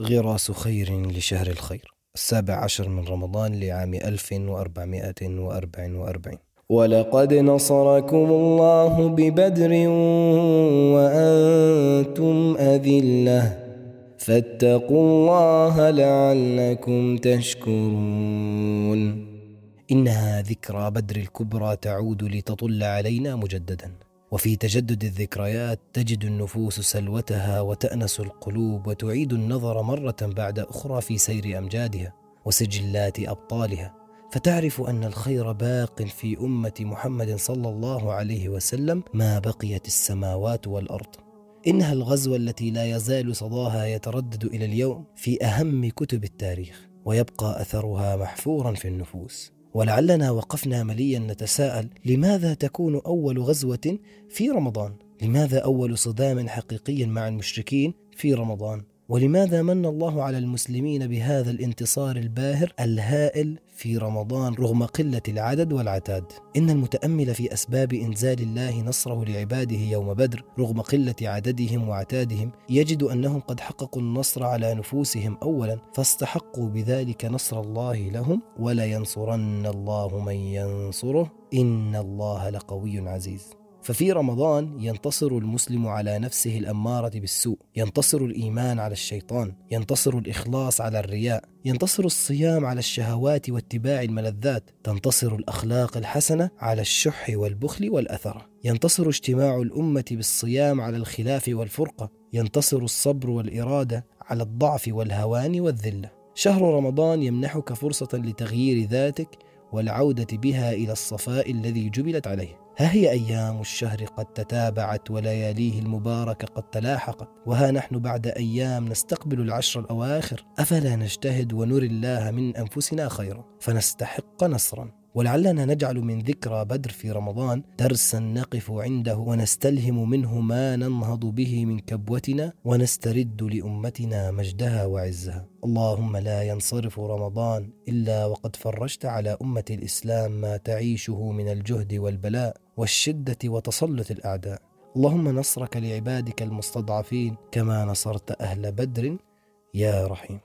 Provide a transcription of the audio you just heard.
غراس خير لشهر الخير. السابع عشر من رمضان لعام 1444 ولقد نصركم الله ببدر وأنتم أذلة. فاتقوا الله لعلكم تشكرون. إنها ذكرى بدر الكبرى تعود لتطل علينا مجددا. وفي تجدد الذكريات تجد النفوس سلوتها وتأنس القلوب وتعيد النظر مرة بعد أخرى في سير أمجادها وسجلات أبطالها. فتعرف أن الخير باق في أمة محمد صلى الله عليه وسلم ما بقيت السماوات والأرض. إنها الغزوة التي لا يزال صداها يتردد إلى اليوم في أهم كتب التاريخ ويبقى أثرها محفورا في النفوس. ولعلنا وقفنا مليا نتساءل لماذا تكون أول غزوة في رمضان؟ لماذا أول صدام حقيقي مع المشركين في رمضان؟ ولماذا من الله على المسلمين بهذا الانتصار الباهر الهائل في رمضان رغم قلة العدد والعتاد؟ إن المتأمل في أسباب إنزال الله نصره لعباده يوم بدر رغم قلة عددهم وعتادهم يجد أنهم قد حققوا النصر على نفوسهم اولا فاستحقوا بذلك نصر الله لهم ولا ينصرن الله من ينصره إن الله لقوي عزيز. ففي رمضان ينتصر المسلم على نفسه الأمارة بالسوء ينتصر الإيمان على الشيطان ينتصر الإخلاص على الرياء ينتصر الصيام على الشهوات واتباع الملذات تنتصر الأخلاق الحسنة على الشح والبخل والاثره ينتصر اجتماع الأمة بالصيام على الخلاف والفرقة ينتصر الصبر والإرادة على الضعف والهوان والذله شهر رمضان يمنحك فرصة لتغيير ذاتك والعودة بها إلى الصفاء الذي جبلت عليه. ها هي أيام الشهر قد تتابعت ولياليه المباركة قد تلاحقت وها نحن بعد أيام نستقبل العشر الأواخر أفلا نجتهد ونري الله من أنفسنا خيرا فنستحق نصرا. ولعلنا نجعل من ذكرى بدر في رمضان درسا نقف عنده ونستلهم منه ما ننهض به من كبوتنا ونسترد لأمتنا مجدها وعزها. اللهم لا ينصرف رمضان إلا وقد فرجت على أمة الإسلام ما تعيشه من الجهد والبلاء والشدة وتسلط الأعداء. اللهم نصرك لعبادك المستضعفين كما نصرت أهل بدر يا رحيم.